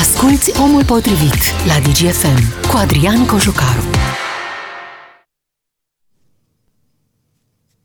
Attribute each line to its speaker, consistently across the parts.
Speaker 1: Asculți Omul Potrivit la DGFM cu Adrian Cojucaru.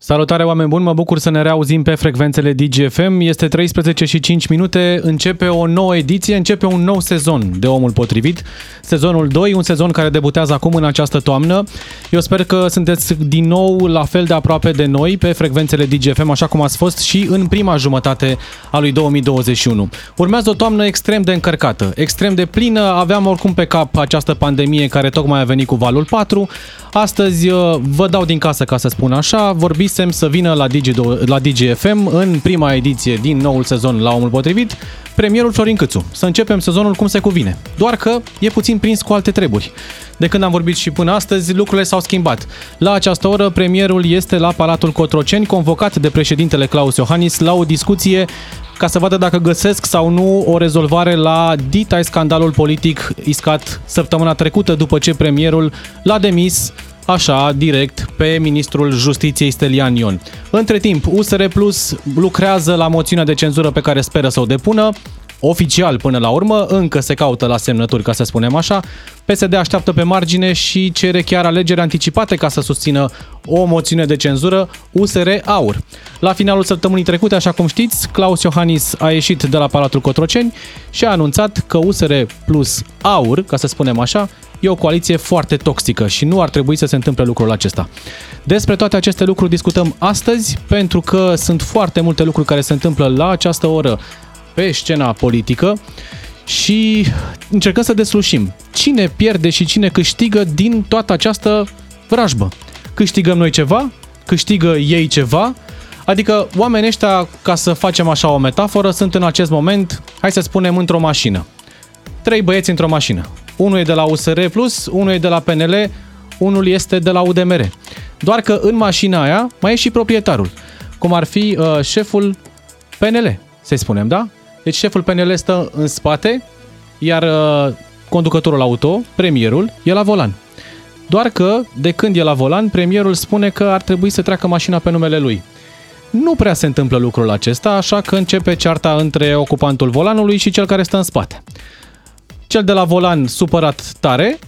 Speaker 2: Salutare oameni buni, mă bucur să ne reauzim pe frecvențele DGFM. Este 13 și 5 minute, începe o nouă ediție, începe un nou sezon de Omul Potrivit. Sezonul 2, un sezon care debutează acum în această toamnă. Eu sper că sunteți din nou la fel de aproape de noi pe frecvențele DGFM, așa cum ați fost și în prima jumătate a lui 2021. Urmează o toamnă extrem de încărcată, extrem de plină. Aveam oricum pe cap această pandemie care tocmai a venit cu valul 4. Astăzi uh, vă dau din casă, ca să spun așa, vorbisem să vină la, Digi, la DGFM în prima ediție din noul sezon la Omul Potrivit, premierul Florin Câțu. Să începem sezonul cum se cuvine. Doar că e puțin prins cu alte treburi. De când am vorbit și până astăzi, lucrurile s-au schimbat. La această oră, premierul este la Palatul Cotroceni, convocat de președintele Claus Iohannis la o discuție ca să vadă dacă găsesc sau nu o rezolvare la dita scandalul politic iscat săptămâna trecută după ce premierul l-a demis așa, direct, pe ministrul justiției Stelian Ion. Între timp, USR Plus lucrează la moțiunea de cenzură pe care speră să o depună oficial până la urmă, încă se caută la semnături, ca să spunem așa. PSD așteaptă pe margine și cere chiar alegeri anticipate ca să susțină o moțiune de cenzură USR Aur. La finalul săptămânii trecute, așa cum știți, Claus Iohannis a ieșit de la Palatul Cotroceni și a anunțat că USR plus Aur, ca să spunem așa, e o coaliție foarte toxică și nu ar trebui să se întâmple lucrul acesta. Despre toate aceste lucruri discutăm astăzi, pentru că sunt foarte multe lucruri care se întâmplă la această oră pe scena politică și încercăm să deslușim cine pierde și cine câștigă din toată această vrajbă. Câștigăm noi ceva? Câștigă ei ceva? Adică oamenii ăștia, ca să facem așa o metaforă, sunt în acest moment, hai să spunem, într-o mașină. Trei băieți într-o mașină. Unul e de la USR+, unul e de la PNL, unul este de la UDMR. Doar că în mașina aia mai e și proprietarul, cum ar fi uh, șeful PNL, să spunem, da? Deci șeful PNL stă în spate, iar uh, conducătorul auto, premierul, e la volan. Doar că, de când e la volan, premierul spune că ar trebui să treacă mașina pe numele lui. Nu prea se întâmplă lucrul acesta, așa că începe cearta între ocupantul volanului și cel care stă în spate. Cel de la volan, supărat tare,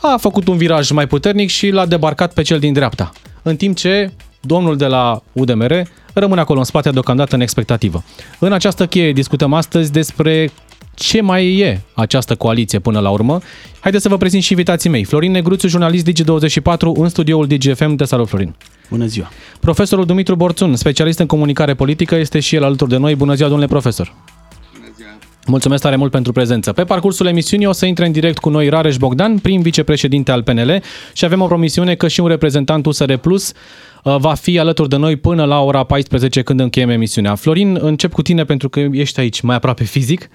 Speaker 2: a făcut un viraj mai puternic și l-a debarcat pe cel din dreapta. În timp ce domnul de la UDMR rămâne acolo în spate deocamdată în expectativă. În această cheie discutăm astăzi despre ce mai e această coaliție până la urmă. Haideți să vă prezint și invitații mei. Florin Negruțu, jurnalist Digi24 în studioul DGFM. De salut, Florin!
Speaker 3: Bună ziua!
Speaker 2: Profesorul Dumitru Borțun, specialist în comunicare politică, este și el alături de noi. Bună ziua, domnule profesor! Mulțumesc tare mult pentru prezență. Pe parcursul emisiunii o să intre în direct cu noi Rareș Bogdan, prim vicepreședinte al PNL și avem o promisiune că și un reprezentant USR Plus uh, va fi alături de noi până la ora 14 când încheiem emisiunea. Florin, încep cu tine pentru că ești aici mai aproape fizic,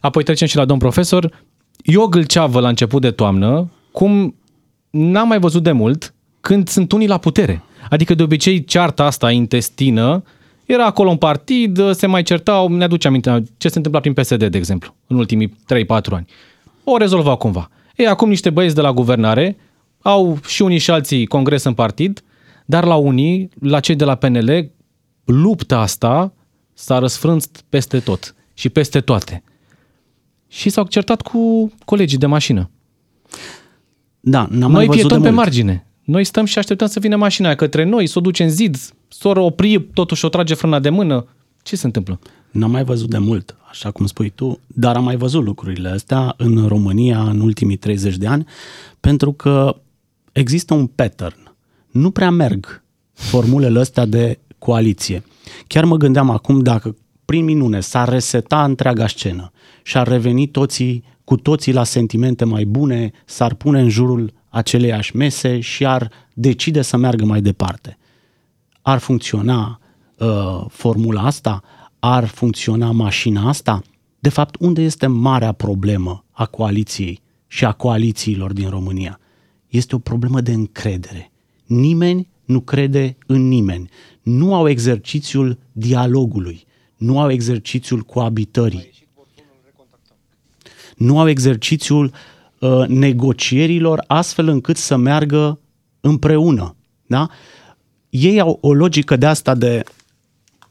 Speaker 2: apoi trecem și la domn profesor. Eu gâlceavă la început de toamnă, cum n-am mai văzut de mult când sunt unii la putere. Adică de obicei cearta asta intestină era acolo un partid, se mai certau, ne aduce aminte ce se întâmpla prin PSD, de exemplu, în ultimii 3-4 ani. O rezolvau cumva. E, acum niște băieți de la guvernare au și unii și alții congres în partid, dar la unii, la cei de la PNL, lupta asta s-a răsfrânt peste tot și peste toate. Și s-au certat cu colegii de mașină.
Speaker 3: Da, n-am
Speaker 2: Noi
Speaker 3: mai văzut
Speaker 2: pietăm
Speaker 3: de
Speaker 2: pe
Speaker 3: mult.
Speaker 2: margine. Noi stăm și așteptăm să vină mașina aia către noi, să o duce în zid, să o opri, totuși o trage frâna de mână. Ce se întâmplă?
Speaker 3: N-am mai văzut de mult, așa cum spui tu, dar am mai văzut lucrurile astea în România în ultimii 30 de ani, pentru că există un pattern. Nu prea merg formulele astea de coaliție. Chiar mă gândeam acum dacă prin minune s-ar reseta întreaga scenă și ar reveni toții, cu toții la sentimente mai bune, s-ar pune în jurul aceleiași mese și ar decide să meargă mai departe. Ar funcționa uh, formula asta? Ar funcționa mașina asta? De fapt, unde este marea problemă a coaliției și a coalițiilor din România? Este o problemă de încredere. Nimeni nu crede în nimeni. Nu au exercițiul dialogului, nu au exercițiul coabitării, nu au exercițiul uh, negocierilor astfel încât să meargă împreună. Da? Ei au o logică de asta de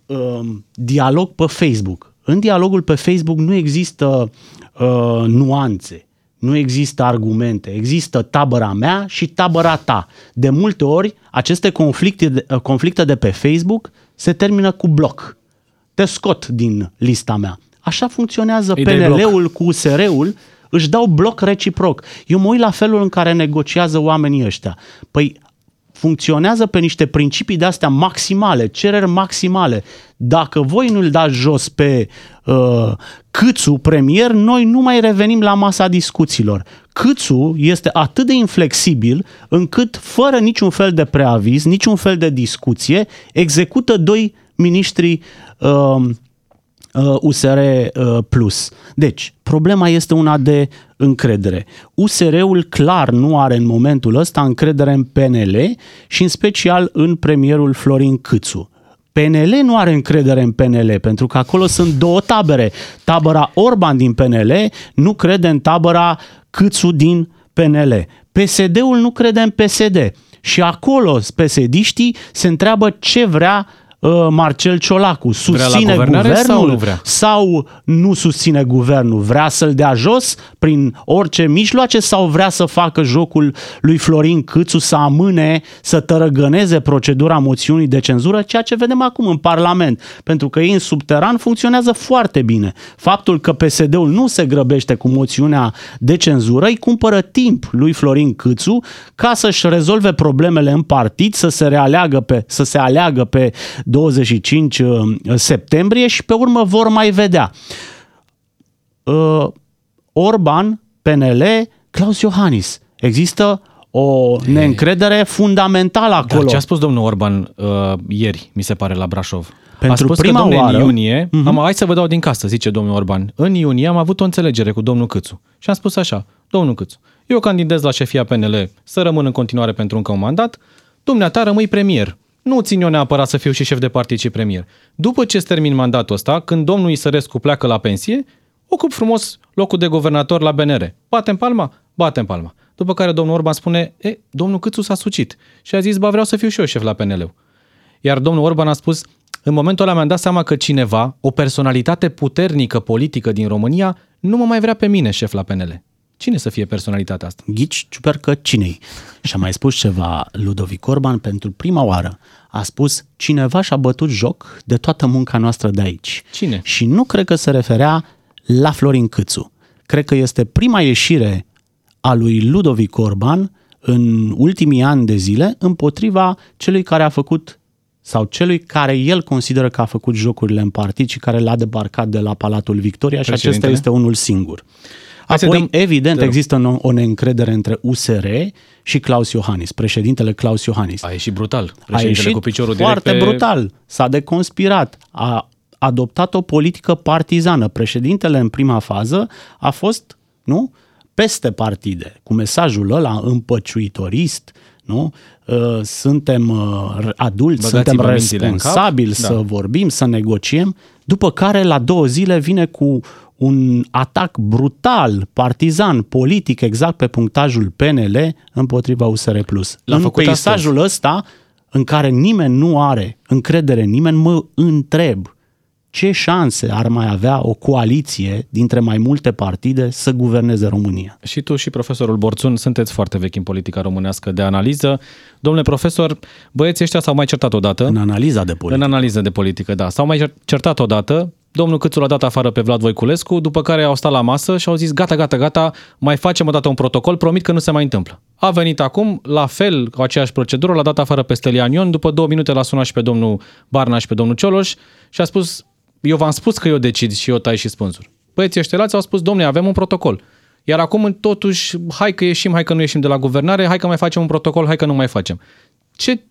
Speaker 3: uh, dialog pe Facebook. În dialogul pe Facebook nu există uh, nuanțe, nu există argumente, există tabăra mea și tabăra ta. De multe ori, aceste conflicte de, uh, conflicte de pe Facebook se termină cu bloc. Te scot din lista mea. Așa funcționează PNL-ul cu USR-ul, își dau bloc reciproc. Eu mă uit la felul în care negociază oamenii ăștia. Păi funcționează pe niște principii de-astea maximale, cereri maximale. Dacă voi nu-l dați jos pe uh, Câțu premier, noi nu mai revenim la masa discuțiilor. Câțu este atât de inflexibil încât, fără niciun fel de preaviz, niciun fel de discuție, execută doi miniștri uh, USR uh, uh, Plus. Deci, problema este una de încredere. USR-ul clar nu are în momentul ăsta încredere în PNL și în special în premierul Florin Câțu. PNL nu are încredere în PNL, pentru că acolo sunt două tabere. Tabăra Orban din PNL nu crede în tabăra Câțu din PNL. PSD-ul nu crede în PSD. Și acolo psd se întreabă ce vrea Uh, Marcel Ciolacu susține guvernul
Speaker 2: sau nu, vrea?
Speaker 3: sau nu susține guvernul? Vrea să-l dea jos prin orice mijloace sau vrea să facă jocul lui Florin Câțu să amâne, să tărăgăneze procedura moțiunii de cenzură, ceea ce vedem acum în Parlament, pentru că ei în subteran funcționează foarte bine. Faptul că PSD-ul nu se grăbește cu moțiunea de cenzură îi cumpără timp lui Florin Câțu ca să-și rezolve problemele în partid, să se realeagă pe, să se aleagă pe 25 uh, septembrie și pe urmă vor mai vedea. Uh, Orban, PNL, Claus Iohannis. Există o neîncredere fundamentală acolo. Dar
Speaker 2: ce a spus domnul Orban uh, ieri, mi se pare, la Brașov?
Speaker 3: Pentru
Speaker 2: a spus
Speaker 3: prima
Speaker 2: că,
Speaker 3: oară...
Speaker 2: în iunie, uh-huh. am, hai să vă dau din casă, zice domnul Orban, în iunie am avut o înțelegere cu domnul Câțu și am spus așa, domnul Câțu, eu candidez la șefia PNL să rămân în continuare pentru încă un mandat, dumneata rămâi premier nu țin eu neapărat să fiu și șef de partid și premier. După ce termin mandatul ăsta, când domnul Isărescu pleacă la pensie, ocup frumos locul de guvernator la BNR. Batem palma? Batem palma. După care domnul Orban spune, e, domnul Câțu s-a sucit. Și a zis, ba vreau să fiu și eu șef la PNL. Iar domnul Orban a spus, în momentul ăla mi-am dat seama că cineva, o personalitate puternică politică din România, nu mă mai vrea pe mine șef la PNL. Cine să fie personalitatea asta?
Speaker 3: Ghici ciupercă cinei. Și a mai spus ceva Ludovic Orban pentru prima oară. A spus, cineva și-a bătut joc de toată munca noastră de aici.
Speaker 2: Cine?
Speaker 3: Și nu cred că se referea la Florin Câțu. Cred că este prima ieșire a lui Ludovic Orban în ultimii ani de zile împotriva celui care a făcut sau celui care el consideră că a făcut jocurile în partid și care l-a debarcat de la Palatul Victoria și acesta este unul singur. Apoi, dăm... evident, există o neîncredere între USR și Claus Iohannis, președintele Claus Iohannis.
Speaker 2: A ieșit brutal. A ieșit cu piciorul
Speaker 3: foarte
Speaker 2: direct
Speaker 3: pe... brutal. S-a deconspirat. A adoptat o politică partizană. Președintele în prima fază a fost, nu, peste partide, cu mesajul ăla împăciuitorist, nu? Uh, suntem uh, adulți, Băgați suntem responsabili să da. vorbim, să negociem, după care la două zile vine cu un atac brutal, partizan, politic, exact pe punctajul PNL împotriva USR+. L-a în peisajul astăzi. ăsta, în care nimeni nu are încredere nimeni, mă întreb ce șanse ar mai avea o coaliție dintre mai multe partide să guverneze România?
Speaker 2: Și tu și profesorul Borțun sunteți foarte vechi în politica românească de analiză. Domnule profesor, băieții ăștia s-au mai certat odată.
Speaker 3: În analiza de politică.
Speaker 2: În analiza de politică, da. S-au mai certat odată. Domnul Câțu l-a dat afară pe Vlad Voiculescu, după care au stat la masă și au zis gata, gata, gata, mai facem o dată un protocol, promit că nu se mai întâmplă. A venit acum, la fel, cu aceeași procedură, l-a dat afară pe Stelian Ion, după două minute l-a sunat și pe domnul Barna și pe domnul Cioloș și a spus eu v-am spus că eu decid și eu tai și spânzuri. Băieții ăștia au spus, domne, avem un protocol. Iar acum totuși, hai că ieșim, hai că nu ieșim de la guvernare, hai că mai facem un protocol, hai că nu mai facem. Ce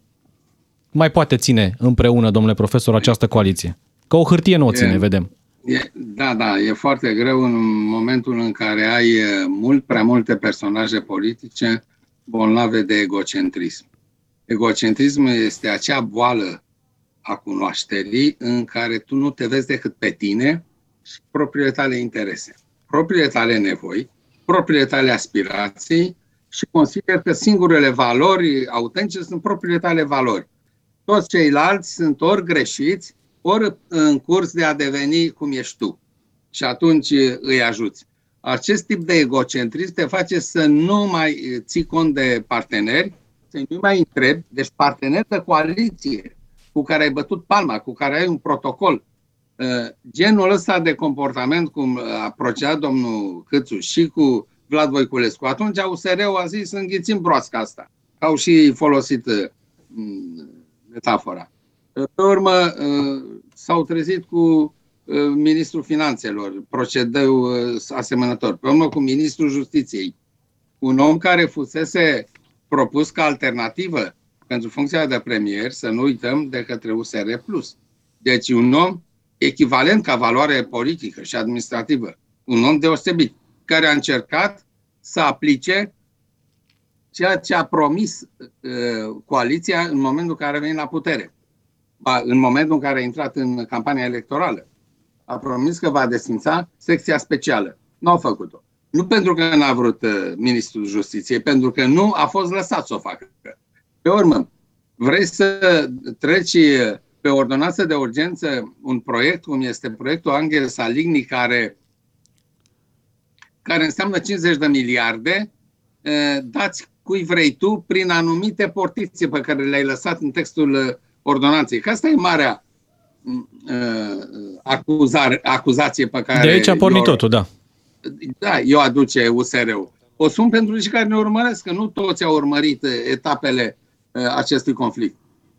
Speaker 2: mai poate ține împreună, domnule profesor, această coaliție? Că o hârtie nu o ține, e, vedem.
Speaker 4: E, da, da, e foarte greu în momentul în care ai mult prea multe personaje politice bolnave de egocentrism. Egocentrismul este acea boală a cunoașterii în care tu nu te vezi decât pe tine și propriile tale interese, propriile tale nevoi, propriile tale aspirații și consider că singurele valori autentice sunt propriile tale valori. Toți ceilalți sunt ori greșiți, ori în curs de a deveni cum ești tu. Și atunci îi ajuți. Acest tip de egocentrism te face să nu mai ții cont de parteneri, să nu mai întrebi, deci parteneri de coaliție cu care ai bătut palma, cu care ai un protocol. Genul ăsta de comportament, cum a procedat domnul Câțu și cu Vlad Voiculescu, atunci USR-ul a zis înghițim broasca asta. Au și folosit metafora. Pe urmă, s-au trezit cu ministrul finanțelor, procedeu asemănător. Pe urmă, cu ministrul justiției. Un om care fusese propus ca alternativă pentru funcția de premier, să nu uităm, de către USR+. Deci un om echivalent ca valoare politică și administrativă. Un om deosebit, care a încercat să aplice ceea ce a promis uh, coaliția în momentul în care a venit la putere. Ba, în momentul în care a intrat în campania electorală. A promis că va desfința secția specială. Nu au făcut-o. Nu pentru că n-a vrut uh, ministrul justiției, pentru că nu a fost lăsat să o facă. Pe urmă, vrei să treci pe ordonanță de urgență un proiect, cum este proiectul Angel Saligny, care, care înseamnă 50 de miliarde, uh, dați cui vrei tu prin anumite portiții pe care le-ai lăsat în textul uh, ordonanței. Că asta e marea uh, acuzare, acuzație pe care...
Speaker 2: De aici a pornit eu, totul, da.
Speaker 4: Da, eu aduce USR-ul. O spun pentru cei care ne urmăresc, că nu toți au urmărit uh, etapele uh, acestui conflict.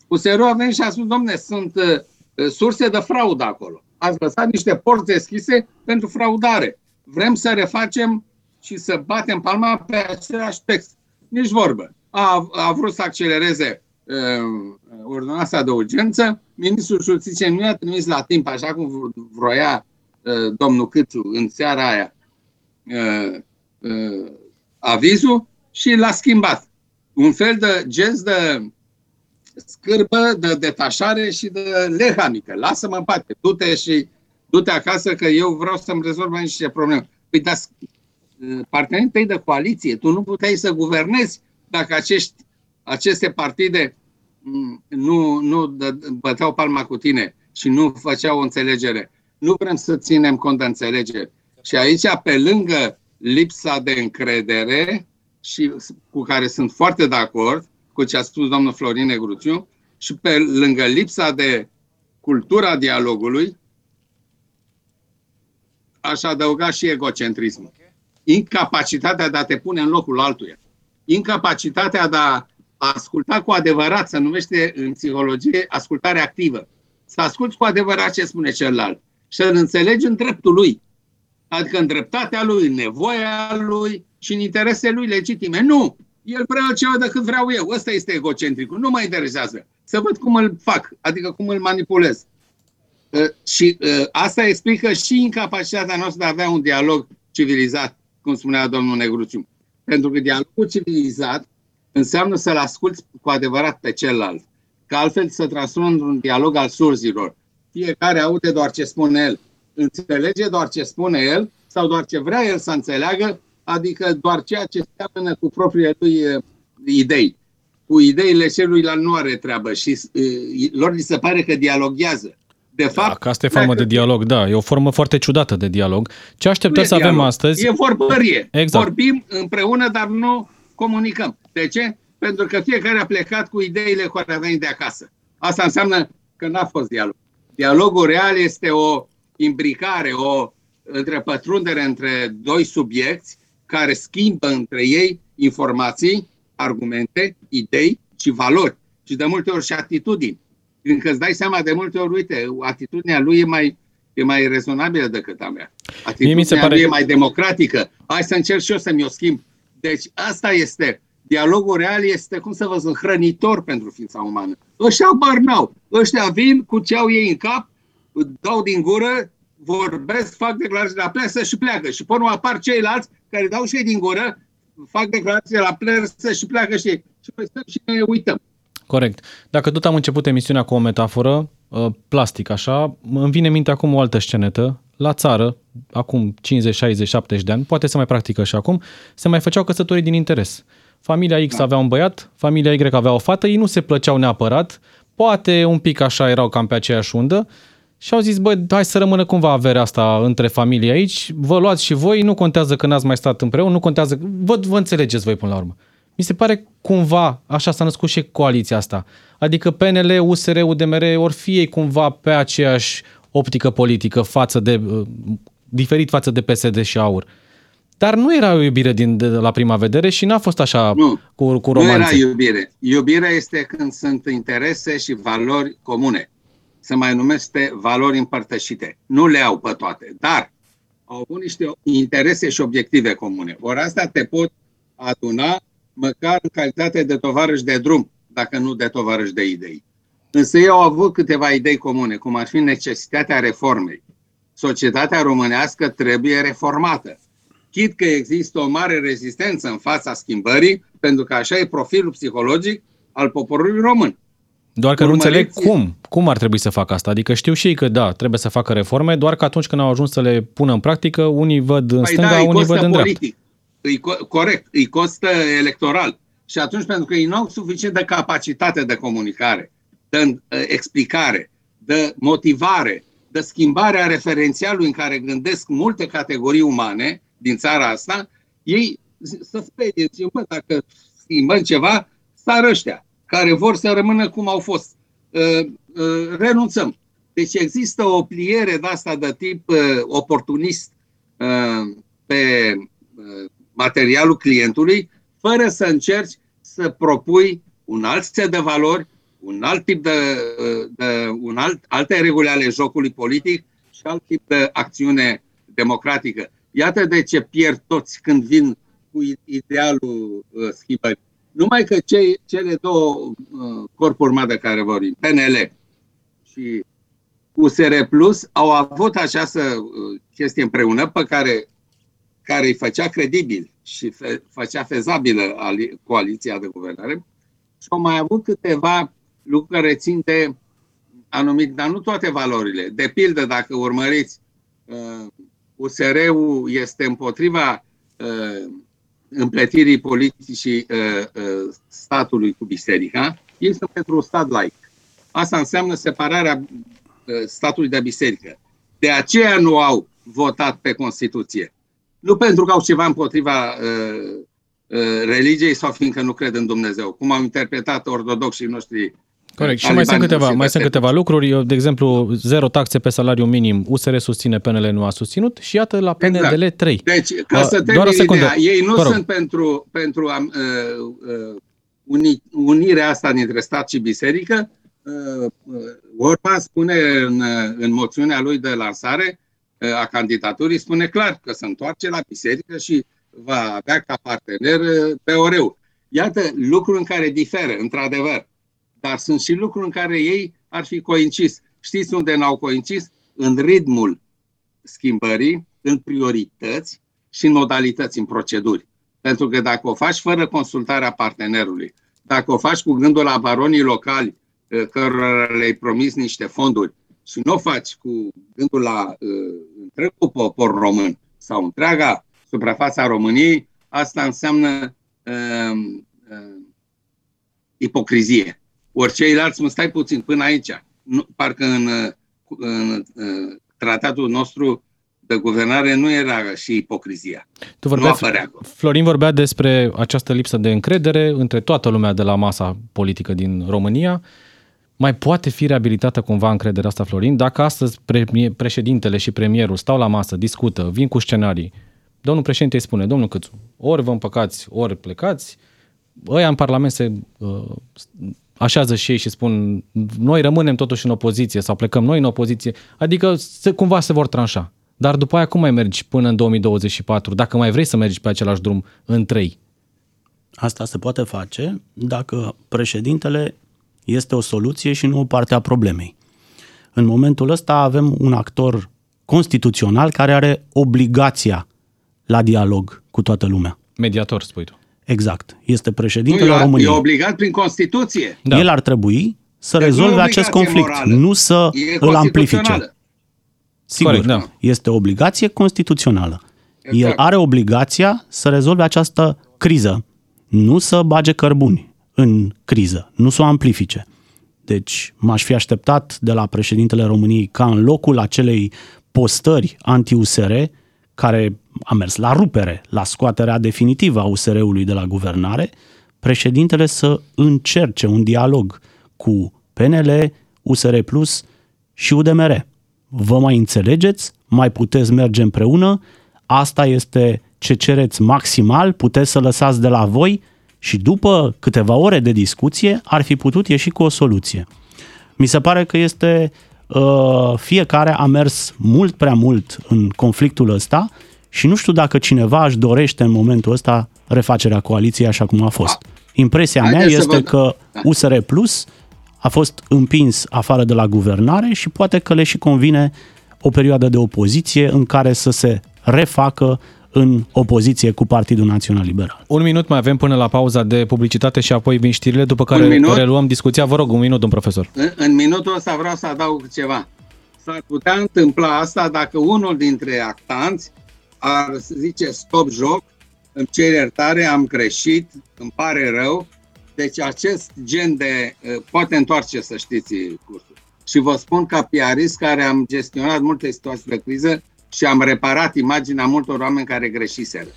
Speaker 4: USR-ul a venit și a spus, domne, sunt uh, surse de fraudă acolo. Ați lăsat niște porți deschise pentru fraudare. Vrem să refacem și să batem palma pe același text nici vorbă. A, a vrut să accelereze uh, ordonanța de urgență, ministrul justiției nu i-a trimis la timp, așa cum vroia uh, domnul Câțu în seara aia, uh, uh, avizul și l-a schimbat. Un fel de gest de scârbă, de detașare și de lehanică. Lasă-mă în pace, du-te și du-te acasă că eu vreau să-mi rezolv aici niște probleme. Păi, dar partenerii tăi de coaliție. Tu nu puteai să guvernezi dacă acești, aceste partide mm, nu, nu băteau palma cu tine și nu făceau o înțelegere. Nu vrem să ținem cont de înțelegere. Și aici, pe lângă lipsa de încredere, și cu care sunt foarte de acord cu ce a spus domnul Florin Negruțiu, și pe lângă lipsa de cultura dialogului, aș adăuga și egocentrismul incapacitatea de a te pune în locul altuia, incapacitatea de a asculta cu adevărat, se numește în psihologie ascultare activă. Să asculți cu adevărat ce spune celălalt și să-l înțelegi în dreptul lui. Adică în dreptatea lui, în nevoia lui și în interesele lui legitime. Nu! El vrea altceva decât vreau eu. Ăsta este egocentricul. Nu mă interesează. Să văd cum îl fac, adică cum îl manipulez. Uh, și uh, asta explică și incapacitatea noastră de a avea un dialog civilizat cum spunea domnul Negruțiu. Pentru că dialogul civilizat înseamnă să-l asculți cu adevărat pe celălalt. Că altfel se transformă într-un dialog al surzilor. Fiecare aude doar ce spune el. Înțelege doar ce spune el sau doar ce vrea el să înțeleagă, adică doar ceea ce seamănă cu propriile lui uh, idei. Cu ideile celuilalt nu are treabă și uh, lor li se pare că dialoghează. De da, fapt,
Speaker 2: da, asta e formă de dialog, da. E o formă foarte ciudată de dialog. Ce așteptăm să dialog. avem astăzi?
Speaker 4: E vorbărie. Exact. Vorbim împreună, dar nu comunicăm. De ce? Pentru că fiecare a plecat cu ideile care a venit de acasă. Asta înseamnă că n-a fost dialog. Dialogul real este o imbricare, o întrepătrundere între doi subiecti care schimbă între ei informații, argumente, idei și valori. Și de multe ori și atitudini. Încă îți dai seama de multe ori, uite, atitudinea lui e mai, e mai rezonabilă decât a mea. Atitudinea mi se pare... lui e mai democratică. Hai să încerc și eu să-mi o schimb. Deci asta este. Dialogul real este, cum să vă zic, hrănitor pentru ființa umană. Ăștia bărnau. Ăștia vin cu ce au ei în cap, dau din gură, vorbesc, fac declarații la plesă și pleacă. Și până apar ceilalți care dau și ei din gură, fac declarații la plesă și pleacă și ei. Și noi stăm și ne uităm.
Speaker 2: Corect. Dacă tot am început emisiunea cu o metaforă, uh, plastic așa, îmi vine în minte acum o altă scenetă. La țară, acum 50, 60, 70 de ani, poate se mai practică și acum, se mai făceau căsătorii din interes. Familia X da. avea un băiat, familia Y avea o fată, ei nu se plăceau neapărat, poate un pic așa erau cam pe aceeași undă, și au zis, bă, hai să rămână cumva averea asta între familie aici, vă luați și voi, nu contează că n-ați mai stat împreună, nu contează, vă, vă înțelegeți voi până la urmă. Mi se pare cumva, așa s-a născut și coaliția asta. Adică PNL, USR, UDMR, ori fie cumva pe aceeași optică politică față de, uh, diferit față de PSD și AUR. Dar nu era o iubire din, de la prima vedere și n-a fost așa
Speaker 4: Nu.
Speaker 2: cu, cu
Speaker 4: Nu
Speaker 2: romanțe.
Speaker 4: era iubire. Iubirea este când sunt interese și valori comune. Se mai numește valori împărtășite. Nu le au pe toate, dar au avut niște interese și obiective comune. Ori asta te pot aduna măcar în calitate de tovarăș de drum, dacă nu de tovarăș de idei. Însă ei au avut câteva idei comune, cum ar fi necesitatea reformei. Societatea românească trebuie reformată. Chit că există o mare rezistență în fața schimbării, pentru că așa e profilul psihologic al poporului român.
Speaker 2: Doar că nu
Speaker 4: Urmăriți-
Speaker 2: înțeleg cum. Cum ar trebui să facă asta? Adică știu și ei că da, trebuie să facă reforme, doar că atunci când au ajuns să le pună în practică, unii văd în stânga,
Speaker 4: da, îi
Speaker 2: unii
Speaker 4: costă
Speaker 2: văd în dreapta.
Speaker 4: politic. Îi co- corect, îi costă electoral. Și atunci, pentru că ei nu au suficient de capacitate de comunicare, de uh, explicare, de motivare, de schimbare a referențialului în care gândesc multe categorii umane din țara asta, ei să sperie, zic, bă, dacă schimbăm ceva, sar ăștia care vor să rămână cum au fost. Uh, uh, renunțăm. Deci există o pliere de asta de tip uh, oportunist uh, pe uh, materialul clientului, fără să încerci să propui un alt set de valori, un alt tip de, uh, de un alt, alte reguli ale jocului politic și alt tip de acțiune democratică. Iată de ce pierd toți când vin cu idealul uh, schimbării. Numai că cei, cele două uh, corpuri mari de care vorbim, PNL și USR Plus, au avut această uh, chestie împreună pe care, care îi făcea credibil și fe, făcea fezabilă ali, coaliția de guvernare și au mai avut câteva lucruri care țin de anumit, dar nu toate valorile. De pildă, dacă urmăriți, uh, USR-ul este împotriva uh, împletirii politicii uh, uh, statului cu biserica, ei sunt pentru un stat laic. Asta înseamnă separarea uh, statului de biserică. De aceea nu au votat pe Constituție. Nu pentru că au ceva împotriva uh, uh, religiei sau fiindcă nu cred în Dumnezeu, cum au interpretat ortodoxii noștri
Speaker 2: Corect. Și mai sunt,
Speaker 4: talibanii
Speaker 2: câteva,
Speaker 4: și
Speaker 2: mai sunt
Speaker 4: peste
Speaker 2: câteva lucruri. Eu, De exemplu, zero taxe pe salariu minim. USR susține, PNL nu a susținut și iată la PNDL
Speaker 4: Exact.
Speaker 2: 3.
Speaker 4: Deci, ca
Speaker 2: Uh,
Speaker 4: să
Speaker 2: doar o
Speaker 4: termin
Speaker 2: secundă.
Speaker 4: ideea, ei nu
Speaker 2: Vă rog.
Speaker 4: sunt pentru, pentru uh, uh, uni, unirea asta dintre stat și biserică. Uh, uh, Orban spune în, uh, în moțiunea lui de lansare uh, a candidaturii, spune clar că se întoarce la biserică și va avea ca partener uh, POR-ul. Iată lucruri în care diferă, într-adevăr. Dar sunt și lucruri în care ei ar fi coincis. Știți unde n-au coincis? În ritmul schimbării, în priorități și în modalități, în proceduri. Pentru că dacă o faci fără consultarea partenerului, dacă o faci cu gândul la baronii locali, eh, cărora le-ai promis niște fonduri, și nu o faci cu gândul la uh, întregul popor român sau întreaga suprafața României, asta înseamnă uh, uh, ipocrizie. Ori ceilalți, mă stai puțin, până aici. Nu, parcă în, uh, în, în tratatul nostru de guvernare nu era și ipocrizia.
Speaker 2: Tu
Speaker 4: Nu
Speaker 2: vorbeai,
Speaker 4: apărea.
Speaker 2: Florin vorbea despre această lipsă de încredere între toată lumea de la masa politică din România. Mai poate fi reabilitată cumva încrederea asta, Florin? Dacă astăzi pre- președintele și premierul stau la masă, discută, vin cu scenarii, domnul președinte îi spune, domnul Câțu, ori vă împăcați, ori plecați, ăia în Parlament se uh, așează și ei și spun, noi rămânem totuși în opoziție sau plecăm noi în opoziție, adică se, cumva se vor tranșa. Dar după aia cum mai mergi până în 2024, dacă mai vrei să mergi pe același drum în trei?
Speaker 3: Asta se poate face dacă președintele este o soluție și nu o parte a problemei. În momentul ăsta avem un actor constituțional care are obligația la dialog cu toată lumea.
Speaker 2: Mediator, spui tu.
Speaker 3: Exact. Este
Speaker 4: Nu,
Speaker 3: președintele
Speaker 4: e,
Speaker 3: României.
Speaker 4: e obligat prin Constituție.
Speaker 2: Da.
Speaker 3: El ar trebui să
Speaker 4: Deci nu e
Speaker 3: rezolve
Speaker 4: obligație
Speaker 3: acest conflict,
Speaker 4: morală.
Speaker 3: nu să
Speaker 4: E
Speaker 3: îl amplifice.
Speaker 4: constituțională.
Speaker 3: Sigur,
Speaker 2: Corect, da.
Speaker 3: este o obligație constituțională.
Speaker 4: Exact.
Speaker 3: El are obligația să rezolve această criză, nu să bage cărbuni în criză, nu să o amplifice. Deci m-aș fi așteptat de la președintele României ca în locul acelei postări anti-USR, care a mers la rupere, la scoaterea definitivă a USR-ului de la guvernare, președintele să încerce un dialog cu PNL, USR Plus și UDMR. Vă mai înțelegeți? Mai puteți merge împreună? Asta este ce cereți maximal, puteți să lăsați de la voi și după câteva ore de discuție ar fi putut ieși cu o soluție. Mi se pare că este uh, fiecare a mers mult prea mult în conflictul ăsta și nu știu dacă cineva își dorește în momentul ăsta refacerea coaliției așa cum a fost. Impresia mea este că USR Plus a fost împins afară de la guvernare și poate că le și convine o perioadă de opoziție în care să se refacă în opoziție cu Partidul Național Liberal.
Speaker 2: Un minut mai avem până la pauza de publicitate și apoi vin știrile, după care reluăm discuția. Vă rog, un minut, domn profesor.
Speaker 4: În, în minutul ăsta vreau să adaug ceva. S-ar putea întâmpla asta dacă unul dintre actanți ar zice stop joc, îmi cer iertare, am greșit, îmi pare rău. Deci acest gen de uh, poate întoarce, să știți, cursul. Și vă spun ca piarist care am gestionat multe situații de criză, și am reparat imaginea multor oameni care greșiseră.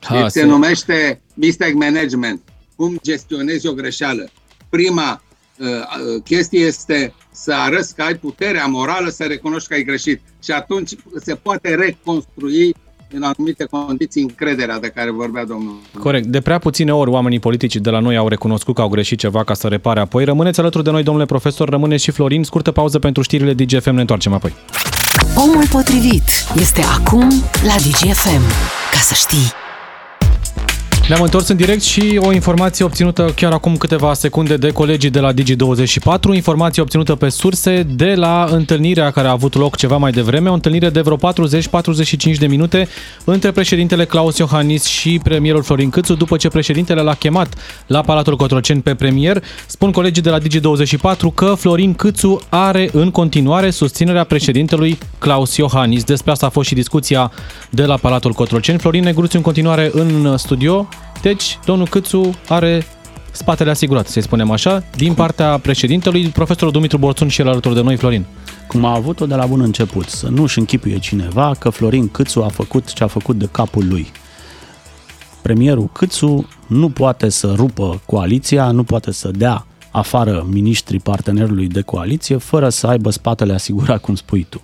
Speaker 4: Ha, deci se, se numește mistake management. Cum gestionezi o greșeală? Prima uh, uh, chestie este să arăți că ai puterea morală să recunoști că ai greșit. Și atunci se poate reconstrui în anumite condiții încrederea de care vorbea domnul.
Speaker 2: Corect. De prea puține ori oamenii politici de la noi au recunoscut că au greșit ceva ca să repare apoi. Rămâneți alături de noi, domnule profesor, rămâne și Florin. Scurtă pauză pentru știrile DGFM, ne întoarcem apoi.
Speaker 1: Omul potrivit este acum la DGFM. Ca să știi.
Speaker 2: Ne-am întors în direct și o informație obținută chiar acum câteva secunde de colegii de la Digi24, informație obținută pe surse de la întâlnirea care a avut loc ceva mai devreme, o întâlnire de vreo 40-45 de minute între președintele Claus Iohannis și premierul Florin Câțu, după ce președintele l-a chemat la Palatul Cotroceni pe premier. Spun colegii de la Digi24 că Florin Câțu are în continuare susținerea președintelui Claus Iohannis. Despre asta a fost și discuția de la Palatul Cotroceni. Florin Negruțiu în continuare în studio. Deci, domnul Câțu are spatele asigurat, să spunem așa, din partea președintelui, profesorul Dumitru Borțun și el alături de noi, Florin.
Speaker 3: Cum a avut-o de la bun început, să nu-și închipuie cineva că Florin Câțu a făcut ce a făcut de capul lui. Premierul Câțu nu poate să rupă coaliția, nu poate să dea afară ministrii partenerului de coaliție fără să aibă spatele asigurat, cum spui tu.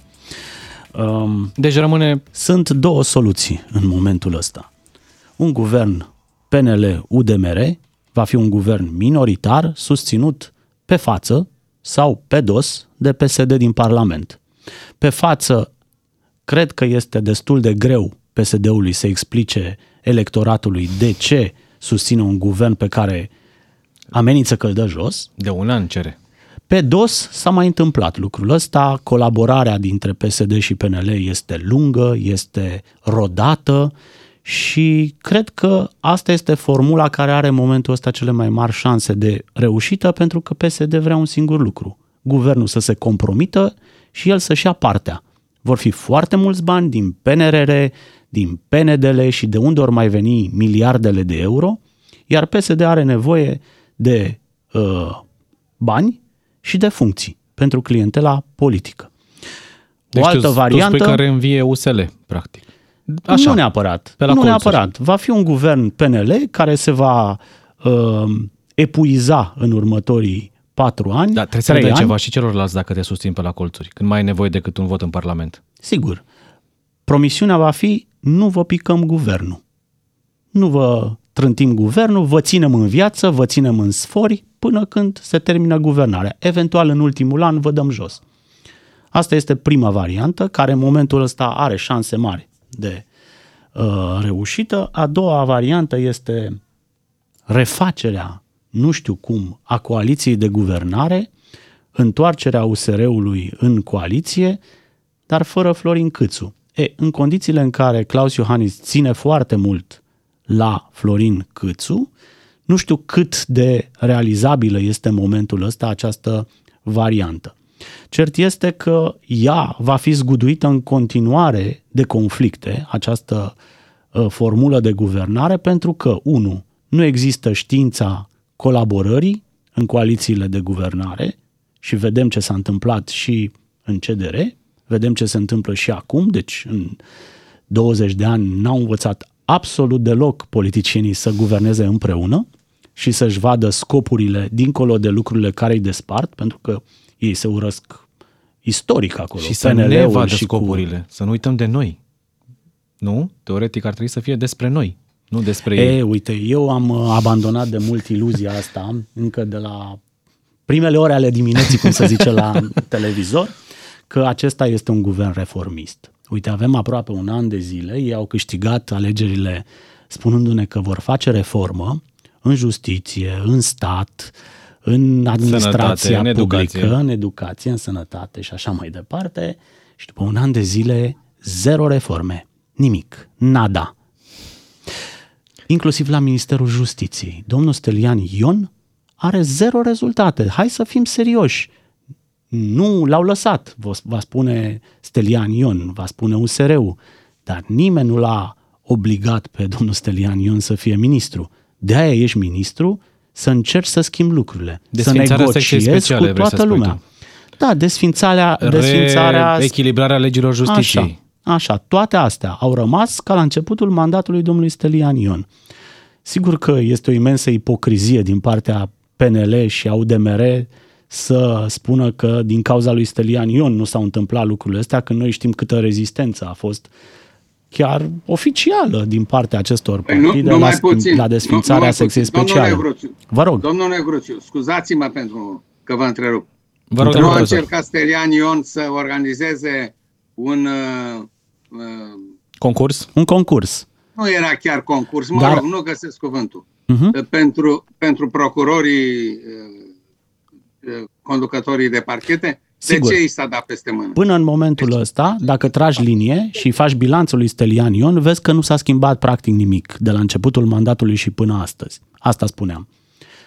Speaker 2: Um, deci rămâne...
Speaker 3: Sunt două soluții în momentul ăsta. Un guvern PNL-UDMR va fi un guvern minoritar susținut pe față sau pe dos de PSD din Parlament. Pe față, cred că este destul de greu PSD-ului să explice electoratului de ce susține un guvern pe care amenință că îl dă jos.
Speaker 2: De un an cere.
Speaker 3: Pe DOS s-a mai întâmplat lucrul ăsta, colaborarea dintre PSD și PNL este lungă, este rodată și cred că asta este formula care are în momentul ăsta cele mai mari șanse de reușită pentru că PSD vrea un singur lucru. Guvernul să se compromită și el să-și ia partea. Vor fi foarte mulți bani din PNRR, din PNDL și de unde ori mai veni miliardele de euro, iar PSD are nevoie de uh, bani și de funcții pentru clientela politică.
Speaker 2: Deci o altă tu, variantă... Tu care învie USL, practic.
Speaker 3: Așa, nu neapărat. Pe la nu colțuri. neapărat. Va fi un guvern PNL care se va uh, epuiza în următorii patru ani.
Speaker 2: Da, trebuie să le ceva și celorlalți dacă te susțin pe la colțuri, când mai ai nevoie decât un vot în Parlament.
Speaker 3: Sigur. Promisiunea va fi nu vă picăm guvernul. Nu vă trântim guvernul, vă ținem în viață, vă ținem în sfori până când se termină guvernarea. Eventual în ultimul an vă dăm jos. Asta este prima variantă, care în momentul ăsta are șanse mari de uh, reușită. A doua variantă este refacerea, nu știu cum, a coaliției de guvernare, întoarcerea USR-ului în coaliție, dar fără Florin Câțu. E, în condițiile în care Claus Iohannis ține foarte mult la Florin Câțu, nu știu cât de realizabilă este în momentul ăsta această variantă. Cert este că ea va fi zguduită în continuare de conflicte, această uh, formulă de guvernare, pentru că, unu, nu există știința colaborării în coalițiile de guvernare și vedem ce s-a întâmplat și în CDR, vedem ce se întâmplă și acum, deci în 20 de ani n-au învățat absolut deloc politicienii să guverneze împreună și să-și vadă scopurile dincolo de lucrurile care îi despart, pentru că ei se urăsc istoric acolo.
Speaker 2: Și să ne vadă și scopurile, cu... să nu uităm de noi. Nu? Teoretic ar trebui să fie despre noi, nu despre
Speaker 3: e,
Speaker 2: ei.
Speaker 3: uite, eu am uh, abandonat de mult iluzia asta, încă de la primele ore ale dimineții, cum se zice la televizor, că acesta este un guvern reformist. Uite, avem aproape un an de zile, ei au câștigat alegerile spunându-ne că vor face reformă în justiție, în stat, în administrația sănătate, în publică, educație. în educație, în sănătate și așa mai departe. Și după un an de zile, zero reforme, nimic, nada. Inclusiv la Ministerul Justiției. Domnul Stelian Ion are zero rezultate. Hai să fim serioși. Nu l-au lăsat, va spune Stelian Ion, va spune USR-ul, dar nimeni nu l-a obligat pe domnul Stelian Ion să fie ministru. De aia ești ministru, să încerci să schimbi lucrurile, să negociezi speciale, cu toată lumea. Tu. Da, desfințarea, desfințarea...
Speaker 2: Echilibrarea legilor justiției.
Speaker 3: Așa, așa, toate astea au rămas ca la începutul mandatului domnului Stelian Ion. Sigur că este o imensă ipocrizie din partea PNL și a UDMR să spună că din cauza lui Stelian Ion nu s-au întâmplat lucrurile astea, când noi știm câtă rezistență a fost chiar oficială din partea acestor partide păi nu, nu la, puțin, la desfințarea nu, secției speciale. Negruțiu, vă rog.
Speaker 4: Domnul Negruțiu, scuzați-mă pentru că vă întrerup. Vă rog, nu a încercat Stelian Ion să organizeze un uh,
Speaker 2: uh, concurs?
Speaker 3: Un concurs.
Speaker 4: Nu era chiar concurs, mă Dar... rog, nu găsesc cuvântul. Uh-huh. Pentru, pentru procurorii uh, uh, conducătorii de parchete, Sigur. De ce i s-a dat peste mână?
Speaker 3: Până în momentul deci... ăsta, dacă tragi linie și faci bilanțul lui Stelian Ion, vezi că nu s-a schimbat practic nimic de la începutul mandatului și până astăzi. Asta spuneam.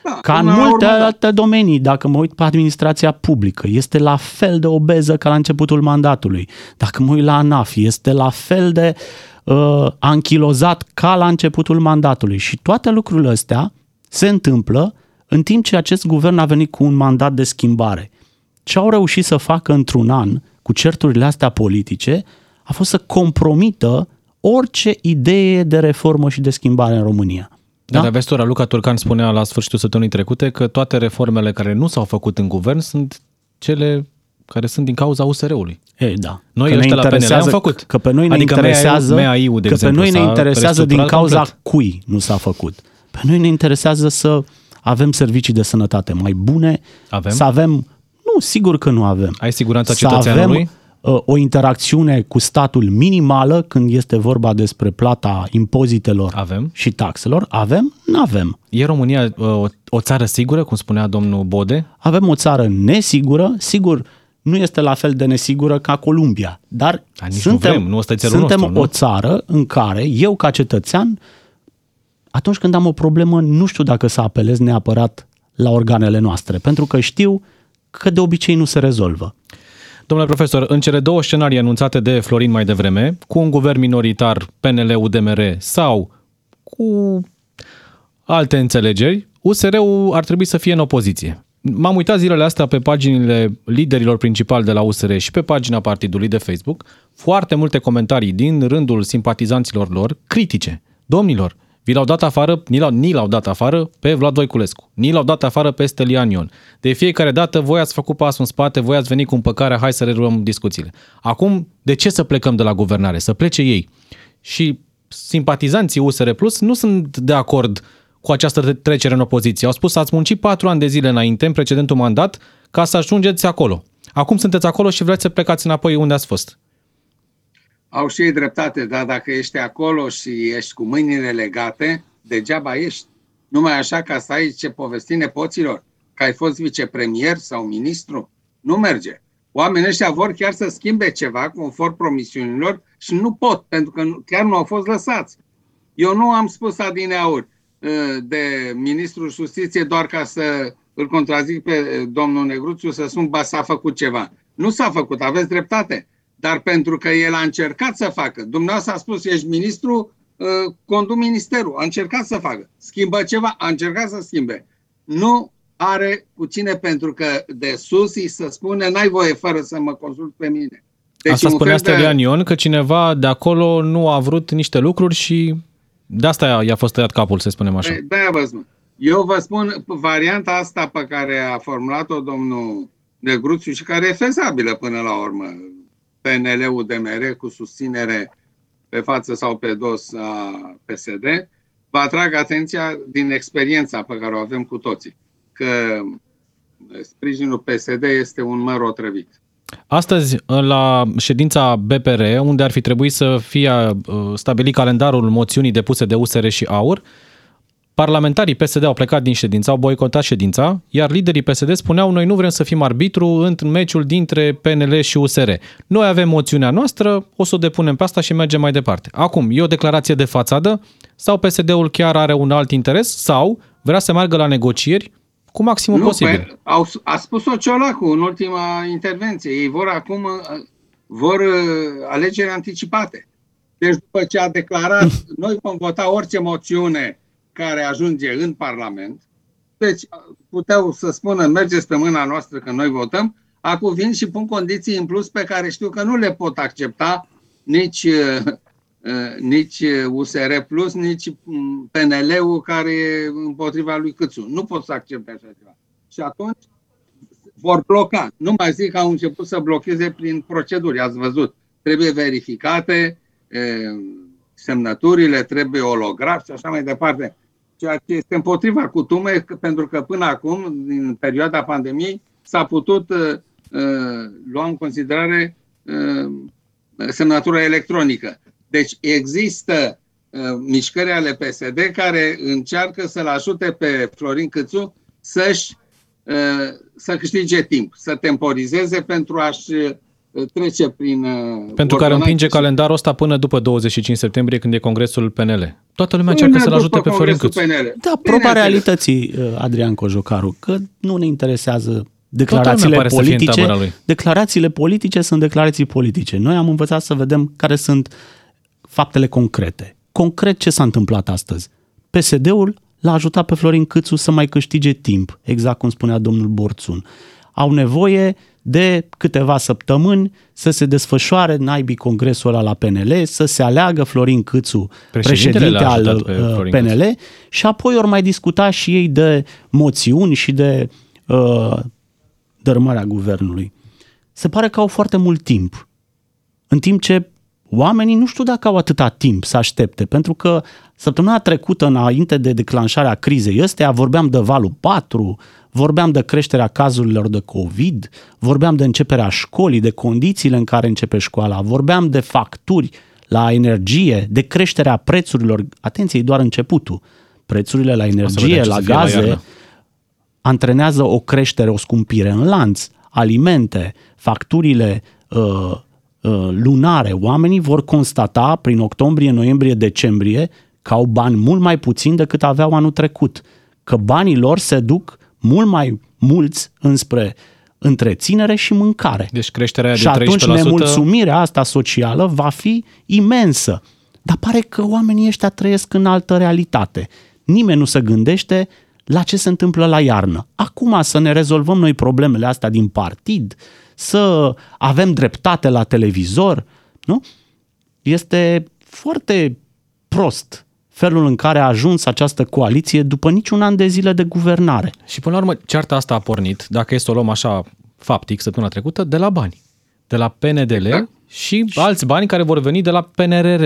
Speaker 3: Da, ca în multe urmă, alte domenii, dacă mă uit pe administrația publică, este la fel de obeză ca la începutul mandatului. Dacă mă uit la ANAF, este la fel de uh, anchilozat ca la începutul mandatului. Și toate lucrurile astea se întâmplă în timp ce acest guvern a venit cu un mandat de schimbare ce au reușit să facă într-un an cu certurile astea politice a fost să compromită orice idee de reformă și de schimbare în România.
Speaker 2: Da? Dar vezi, Luca Turcan spunea la sfârșitul săptămânii trecute că toate reformele care nu s-au făcut în guvern sunt cele care sunt din cauza USR-ului.
Speaker 3: Ei, da.
Speaker 2: Noi că ăștia la PNL am făcut.
Speaker 3: Că pe noi ne adică interesează, MAI-ul, de că exemplu, pe noi ne interesează din cauza complet. cui nu s-a făcut. Pe noi ne interesează să avem servicii de sănătate mai bune, avem? să avem nu, sigur că nu avem.
Speaker 2: Ai siguranța să cetățeanului? Avem,
Speaker 3: uh, o interacțiune cu statul minimală când este vorba despre plata impozitelor
Speaker 2: avem.
Speaker 3: și taxelor. Avem? Nu avem.
Speaker 2: E România uh, o, o țară sigură, cum spunea domnul Bode?
Speaker 3: Avem o țară nesigură, sigur, nu este la fel de nesigură ca Columbia, dar
Speaker 2: dar suntem, nu vrem, nu suntem
Speaker 3: nostru, nu? o țară în care eu ca cetățean, atunci când am o problemă, nu știu dacă să apelez neapărat la organele noastre, pentru că știu că de obicei nu se rezolvă.
Speaker 2: Domnule profesor, în cele două scenarii anunțate de Florin mai devreme, cu un guvern minoritar PNL-UDMR sau cu alte înțelegeri, USR-ul ar trebui să fie în opoziție. M-am uitat zilele astea pe paginile liderilor principali de la USR și pe pagina partidului de Facebook, foarte multe comentarii din rândul simpatizanților lor critice. Domnilor, vi l-au dat afară, ni l-au, ni l-au dat afară pe Vlad Voiculescu, ni l-au dat afară pe Stelian Ion. De fiecare dată voi ați făcut pasul în spate, voi ați venit cu împăcarea, hai să reluăm discuțiile. Acum, de ce să plecăm de la guvernare? Să plece ei. Și simpatizanții USR Plus nu sunt de acord cu această trecere în opoziție. Au spus, ați muncit patru ani de zile înainte, în precedentul mandat, ca să ajungeți acolo. Acum sunteți acolo și vreți să plecați înapoi unde ați fost
Speaker 4: au și ei dreptate, dar dacă ești acolo și ești cu mâinile legate, degeaba ești. Numai așa ca să ai ce povesti nepoților, că ai fost vicepremier sau ministru, nu merge. Oamenii ăștia vor chiar să schimbe ceva conform promisiunilor și nu pot, pentru că chiar nu au fost lăsați. Eu nu am spus adineauri ă, de ministrul justiție doar ca să îl contrazic pe domnul Negruțiu să spun, ba, s-a făcut ceva. Nu s-a făcut, aveți dreptate dar pentru că el a încercat să facă. Dumneavoastră a spus, ești ministru, uh, conduc ministerul. A încercat să facă. Schimbă ceva, a încercat să schimbe. Nu are cu cine, pentru că de sus îi se spune n-ai voie fără să mă consult pe mine.
Speaker 2: Deci Asta spunea Stelian de... Ion, că cineva de acolo nu a vrut niște lucruri și de asta i-a fost tăiat capul, să spunem așa.
Speaker 4: De-aia vă spun. Eu vă spun, varianta asta pe care a formulat-o domnul Negruțiu și care e fezabilă până la urmă, PNL-ul DMR cu susținere pe față sau pe dos a PSD, vă atrag atenția din experiența pe care o avem cu toții, că sprijinul PSD este un măr otrăvit.
Speaker 2: Astăzi, la ședința BPR, unde ar fi trebuit să fie uh, stabilit calendarul moțiunii depuse de USR și AUR, Parlamentarii PSD au plecat din ședință, au boicotat ședința, iar liderii PSD spuneau noi nu vrem să fim arbitru în meciul dintre PNL și USR. Noi avem moțiunea noastră, o să o depunem pe asta și mergem mai departe. Acum, e o declarație de fațadă sau PSD-ul chiar are un alt interes sau vrea să meargă la negocieri cu maximul nu, posibil? Pe,
Speaker 4: au, a spus-o Ciolacu în ultima intervenție. Ei vor acum vor uh, alegeri anticipate. Deci după ce a declarat, noi vom vota orice moțiune care ajunge în Parlament. Deci puteau să spună mergeți pe mâna noastră că noi votăm. Acum vin și pun condiții în plus pe care știu că nu le pot accepta nici, uh, uh, nici USR Plus, nici mm, PNL-ul care e împotriva lui Câțu. Nu pot să accepte așa ceva. Și atunci vor bloca. Nu mai zic că au început să blocheze prin proceduri. Ați văzut. Trebuie verificate uh, semnăturile, trebuie holograf și așa mai departe ceea ce este împotriva cutume, pentru că până acum, în perioada pandemiei, s-a putut uh, uh, lua în considerare uh, semnătura electronică. Deci există uh, mișcări ale PSD care încearcă să-l ajute pe Florin Câțu să-și uh, să câștige timp, să temporizeze pentru a-și trece prin...
Speaker 2: Uh, Pentru care împinge calendarul ăsta până după 25 septembrie, când e congresul PNL. Toată lumea încearcă să-l ajute pe Florin Câțu.
Speaker 3: Da, proba realității, uh, Adrian Cojocaru, că nu ne interesează declarațiile politice. Declarațiile politice sunt declarații politice. Noi am învățat să vedem care sunt faptele concrete. Concret ce s-a întâmplat astăzi? PSD-ul l-a ajutat pe Florin Câțu să mai câștige timp, exact cum spunea domnul Borțun. Au nevoie de câteva săptămâni să se desfășoare naibii congresul ăla la PNL, să se aleagă Florin Câțu președinte al uh, PNL Câțu. și apoi ori mai discuta și ei de moțiuni și de uh, dărmarea guvernului. Se pare că au foarte mult timp. În timp ce oamenii nu știu dacă au atâta timp să aștepte, pentru că săptămâna trecută, înainte de declanșarea crizei ăstea, vorbeam de valul 4, vorbeam de creșterea cazurilor de COVID, vorbeam de începerea școlii, de condițiile în care începe școala, vorbeam de facturi la energie, de creșterea prețurilor. Atenție, e doar începutul. Prețurile la energie, la gaze, la antrenează o creștere, o scumpire în lanț. Alimente, facturile uh, uh, lunare. Oamenii vor constata prin octombrie, noiembrie, decembrie că au bani mult mai puțin decât aveau anul trecut. Că banii lor se duc mult mai mulți înspre întreținere și mâncare.
Speaker 2: Deci creșterea
Speaker 3: și
Speaker 2: de 13%...
Speaker 3: atunci nemulțumirea asta socială va fi imensă. Dar pare că oamenii ăștia trăiesc în altă realitate. Nimeni nu se gândește la ce se întâmplă la iarnă. Acum să ne rezolvăm noi problemele astea din partid, să avem dreptate la televizor, nu? Este foarte prost felul în care a ajuns această coaliție după niciun an de zile de guvernare.
Speaker 2: Și până la urmă, cearta asta a pornit, dacă e să o luăm așa faptic săptămâna trecută, de la bani. De la PNDL da? și alți bani care vor veni de la PNRR.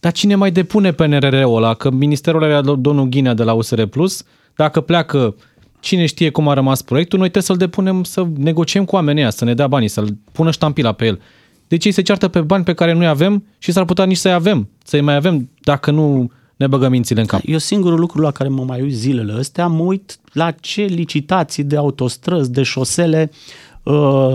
Speaker 2: Dar cine mai depune PNRR-ul ăla? Că ministerul are domnul Ghinea de la USR Plus, dacă pleacă cine știe cum a rămas proiectul, noi trebuie să-l depunem, să negociem cu oamenii să ne dea banii, să-l pună ștampila pe el. Deci ei se ceartă pe bani pe care noi avem și s-ar putea nici să-i avem, să-i mai avem dacă nu ne băgăm mințile în cap.
Speaker 3: Eu singurul lucru la care mă mai uit zilele astea, mă uit la ce licitații de autostrăzi, de șosele, uh,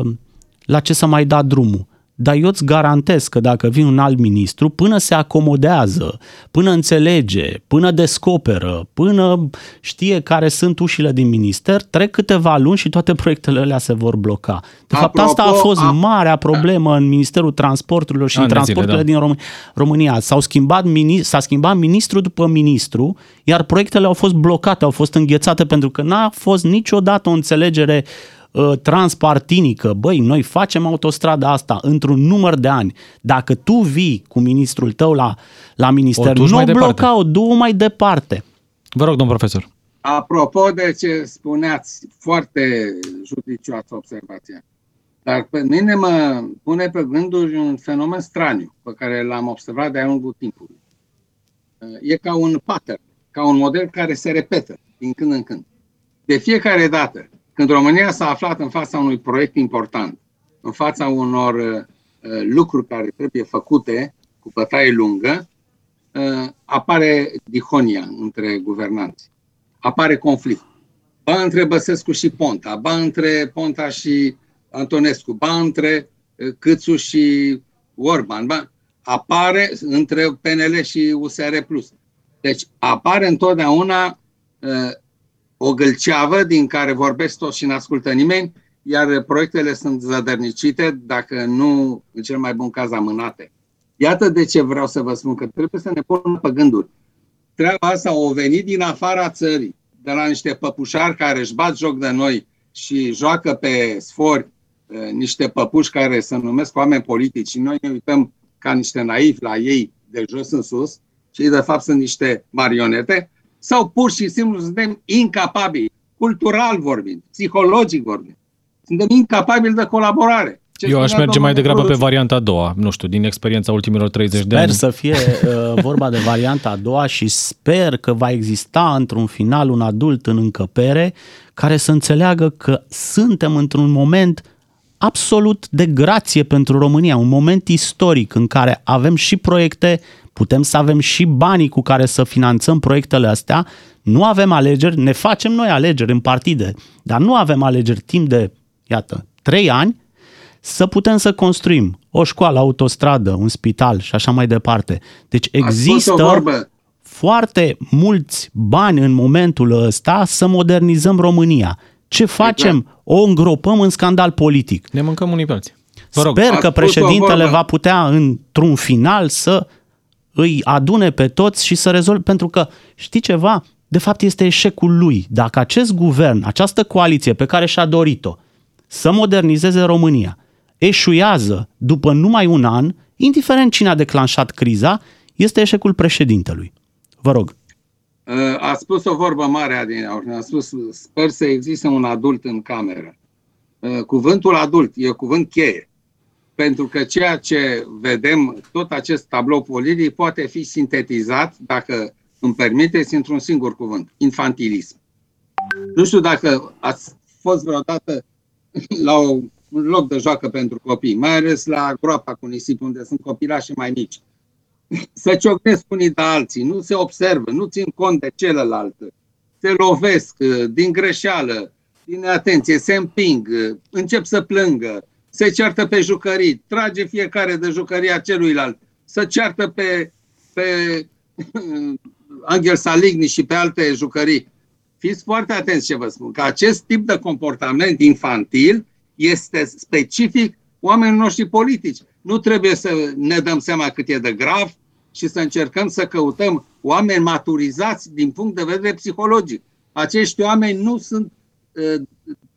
Speaker 3: la ce să mai da drumul. Dar eu îți garantez că dacă vine un alt ministru, până se acomodează, până înțelege, până descoperă, până știe care sunt ușile din minister, trec câteva luni și toate proiectele alea se vor bloca. De fapt, asta a fost a... marea problemă în Ministerul Transporturilor și în transporturile da. din Rom- România. S-au schimbat, s-a schimbat ministru după ministru, iar proiectele au fost blocate, au fost înghețate pentru că n-a fost niciodată o înțelegere Uh, transpartinică, băi, noi facem autostrada asta într-un număr de ani. Dacă tu vii cu ministrul tău la, la minister, nu bloca-o, du mai departe.
Speaker 2: Vă rog, domn profesor.
Speaker 4: Apropo de ce spuneați, foarte judicioasă observație, dar pe mine mă pune pe gânduri un fenomen straniu pe care l-am observat de-a lungul timpului. E ca un pattern, ca un model care se repetă din când în când. De fiecare dată când România s-a aflat în fața unui proiect important, în fața unor uh, lucruri care trebuie făcute cu bătaie lungă, uh, apare dihonia între guvernanți. Apare conflict. Ba între Băsescu și Ponta, ba între Ponta și Antonescu, ba între uh, Câțu și Orban, ba, apare între PNL și USR+. Deci apare întotdeauna uh, o gâlceavă din care vorbesc toți și n-ascultă nimeni, iar proiectele sunt zădărnicite, dacă nu, în cel mai bun caz, amânate. Iată de ce vreau să vă spun că trebuie să ne punem pe gânduri. Treaba asta o venit din afara țării, de la niște păpușari care își bat joc de noi și joacă pe sfori eh, niște păpuși care se numesc oameni politici și noi ne uităm ca niște naivi la ei de jos în sus și de fapt sunt niște marionete, sau pur și simplu suntem incapabili, cultural vorbind, psihologic vorbind. Suntem incapabili de colaborare.
Speaker 2: Ce Eu aș merge mai degrabă pe varianta a doua, nu știu, din experiența ultimilor 30
Speaker 3: sper
Speaker 2: de ani.
Speaker 3: Sper să fie uh, vorba de varianta a doua și sper că va exista într-un final un adult în încăpere care să înțeleagă că suntem într-un moment absolut de grație pentru România, un moment istoric în care avem și proiecte putem să avem și banii cu care să finanțăm proiectele astea, nu avem alegeri, ne facem noi alegeri în partide, dar nu avem alegeri timp de, iată, trei ani, să putem să construim o școală, autostradă, un spital și așa mai departe. Deci există foarte mulți bani în momentul ăsta să modernizăm România. Ce facem? Exact. O îngropăm în scandal politic.
Speaker 2: Ne mâncăm unii pe alții.
Speaker 3: Vă rog. Sper că președintele va putea într-un final să îi adune pe toți și să rezolve, pentru că știi ceva? De fapt este eșecul lui. Dacă acest guvern, această coaliție pe care și-a dorit-o să modernizeze România, eșuiază după numai un an, indiferent cine a declanșat criza, este eșecul președintelui. Vă rog.
Speaker 4: A spus o vorbă mare, Adina, a spus, sper să existe un adult în cameră. Cuvântul adult e cuvânt cheie pentru că ceea ce vedem, tot acest tablou politic poate fi sintetizat, dacă îmi permiteți, într-un singur cuvânt, infantilism. Nu știu dacă ați fost vreodată la un loc de joacă pentru copii, mai ales la groapa cu nisip, unde sunt copilași mai mici. Se ciocnesc unii de alții, nu se observă, nu țin cont de celălalt, se lovesc din greșeală, din atenție, se împing, încep să plângă, se ceartă pe jucării, trage fiecare de jucăria celuilalt, să ceartă pe, pe Angel Saligni și pe alte jucării. Fiți foarte atenți ce vă spun, că acest tip de comportament infantil este specific oamenilor noștri politici. Nu trebuie să ne dăm seama cât e de grav și să încercăm să căutăm oameni maturizați din punct de vedere psihologic. Acești oameni nu sunt uh,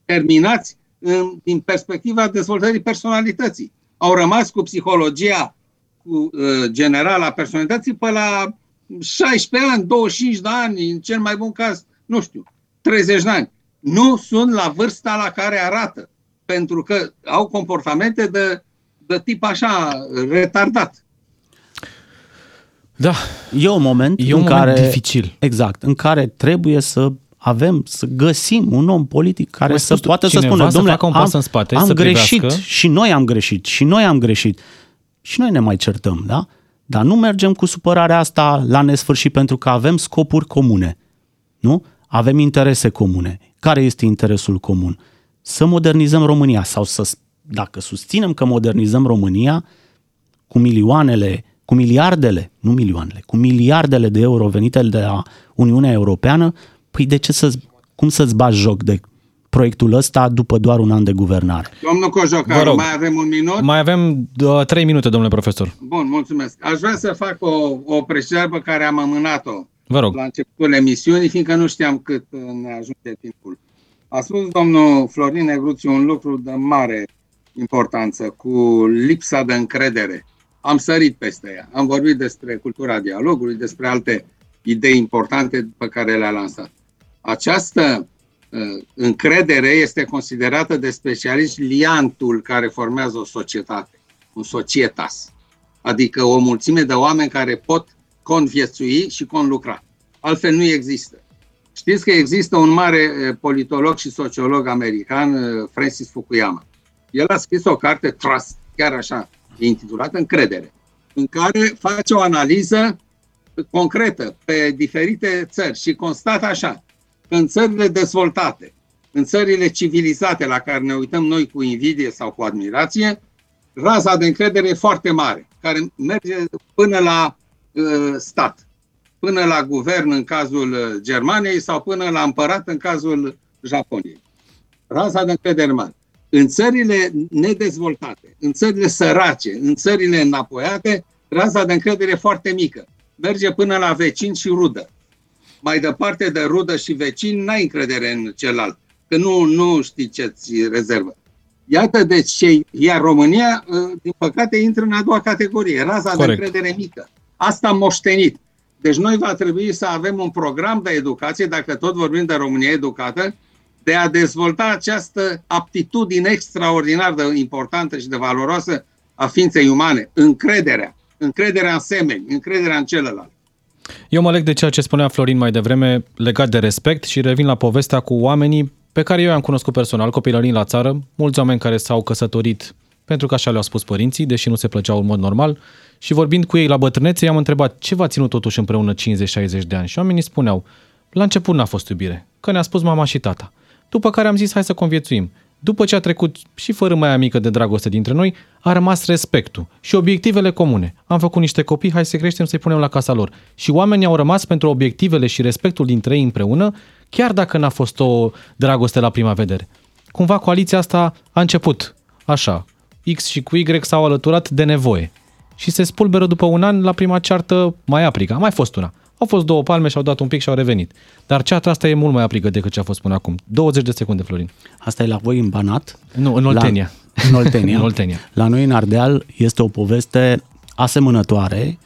Speaker 4: terminați în, din perspectiva dezvoltării personalității. Au rămas cu psihologia cu, uh, generală a personalității pe la 16 ani, 25 de ani, în cel mai bun caz, nu știu, 30 de ani. Nu sunt la vârsta la care arată, pentru că au comportamente de, de tip așa, retardat.
Speaker 3: Da. E un moment
Speaker 2: e un
Speaker 3: în
Speaker 2: moment
Speaker 3: care,
Speaker 2: dificil.
Speaker 3: Exact, în care trebuie să avem să găsim un om politic care Mai să poată să spună, domnule, am,
Speaker 2: pas în spate,
Speaker 3: am
Speaker 2: să
Speaker 3: greșit
Speaker 2: privească.
Speaker 3: și noi am greșit și noi am greșit și noi ne mai certăm, da? Dar nu mergem cu supărarea asta la nesfârșit pentru că avem scopuri comune, nu? Avem interese comune. Care este interesul comun? Să modernizăm România sau să dacă susținem că modernizăm România cu milioanele, cu miliardele, nu milioanele, cu miliardele de euro venite de la Uniunea Europeană, păi de ce să, cum să-ți bagi joc de proiectul ăsta după doar un an de guvernare?
Speaker 4: Domnul Cojocaru, mai avem un minut?
Speaker 2: Mai avem uh, trei minute, domnule profesor.
Speaker 4: Bun, mulțumesc. Aș vrea să fac o, o precizare pe care am amânat-o
Speaker 2: Vă rog.
Speaker 4: la începutul emisiunii, fiindcă nu știam cât ne ajunge timpul. A spus domnul Florin Negruțiu un lucru de mare importanță, cu lipsa de încredere. Am sărit peste ea. Am vorbit despre cultura dialogului, despre alte idei importante pe care le-a lansat. Această uh, încredere este considerată de specialiști liantul care formează o societate, un societas, adică o mulțime de oameni care pot conviețui și conlucra. Altfel nu există. Știți că există un mare uh, politolog și sociolog american, uh, Francis Fukuyama. El a scris o carte, Trust, chiar așa, e intitulată Încredere, în care face o analiză concretă pe diferite țări și constată așa, că în țările dezvoltate, în țările civilizate la care ne uităm noi cu invidie sau cu admirație, raza de încredere e foarte mare, care merge până la uh, stat, până la guvern în cazul uh, Germaniei sau până la împărat în cazul Japoniei. Raza de încredere mare. În țările nedezvoltate, în țările sărace, în țările înapoiate, raza de încredere e foarte mică. Merge până la vecin și rudă. Mai departe de rudă și vecin, n-ai încredere în celălalt, că nu, nu știi ce-ți rezervă. Iată de ce, iar România, ă, din păcate, intră în a doua categorie, raza Corect. de încredere mică. Asta am moștenit. Deci noi va trebui să avem un program de educație, dacă tot vorbim de România educată, de a dezvolta această aptitudine extraordinar de importantă și de valoroasă a ființei umane, încrederea, încrederea în semeni, încrederea în celălalt.
Speaker 2: Eu mă leg de ceea ce spunea Florin mai devreme legat de respect și revin la povestea cu oamenii pe care eu i-am cunoscut personal, copilărind la țară, mulți oameni care s-au căsătorit pentru că așa le-au spus părinții, deși nu se plăceau în mod normal, și vorbind cu ei la bătrânețe, i-am întrebat ce v-a ținut totuși împreună 50-60 de ani? Și oamenii spuneau, la început n-a fost iubire, că ne-a spus mama și tata. După care am zis, hai să conviețuim. După ce a trecut și fără mai mică de dragoste dintre noi, a rămas respectul și obiectivele comune. Am făcut niște copii, hai să creștem, să-i punem la casa lor. Și oamenii au rămas pentru obiectivele și respectul dintre ei împreună, chiar dacă n-a fost o dragoste la prima vedere. Cumva coaliția asta a început așa. X și cu Y s-au alăturat de nevoie. Și se spulberă după un an la prima ceartă mai aprică. A mai fost una. Au fost două palme și au dat un pic și au revenit. Dar ceata asta e mult mai aprigă decât ce a fost până acum. 20 de secunde, Florin.
Speaker 3: Asta e la voi în Banat?
Speaker 2: Nu, în Oltenia.
Speaker 3: La, în Oltenia.
Speaker 2: în Oltenia.
Speaker 3: La noi în Ardeal este o poveste asemănătoare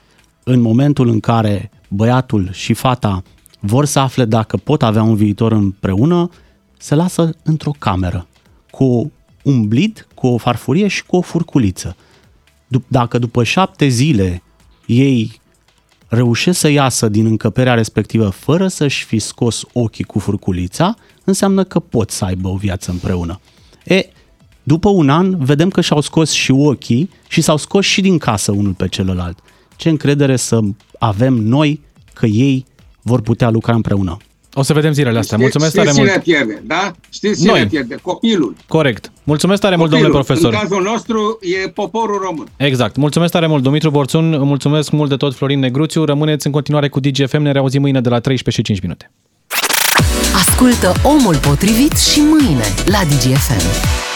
Speaker 3: în momentul în care băiatul și fata vor să afle dacă pot avea un viitor împreună, se lasă într-o cameră cu un blid, cu o farfurie și cu o furculiță. Dacă după șapte zile ei reușesc să iasă din încăperea respectivă fără să-și fi scos ochii cu furculița, înseamnă că pot să aibă o viață împreună. E, după un an, vedem că și-au scos și ochii și s-au scos și din casă unul pe celălalt. Ce încredere să avem noi că ei vor putea lucra împreună.
Speaker 2: O să vedem zilele astea. Mulțumesc
Speaker 4: știți
Speaker 2: tare
Speaker 4: cine
Speaker 2: mult.
Speaker 4: pierde, da? Știți cine
Speaker 2: Noi.
Speaker 4: pierde? Copilul.
Speaker 2: Corect. Mulțumesc tare mult,
Speaker 4: Copilul.
Speaker 2: domnule profesor.
Speaker 4: În cazul nostru e poporul român.
Speaker 2: Exact. Mulțumesc tare mult, Dumitru Borțun. Mulțumesc mult de tot, Florin Negruțiu. Rămâneți în continuare cu DGFM. Ne reauzim mâine de la 13 și 5 minute.
Speaker 1: Ascultă Omul Potrivit și mâine la DGFM.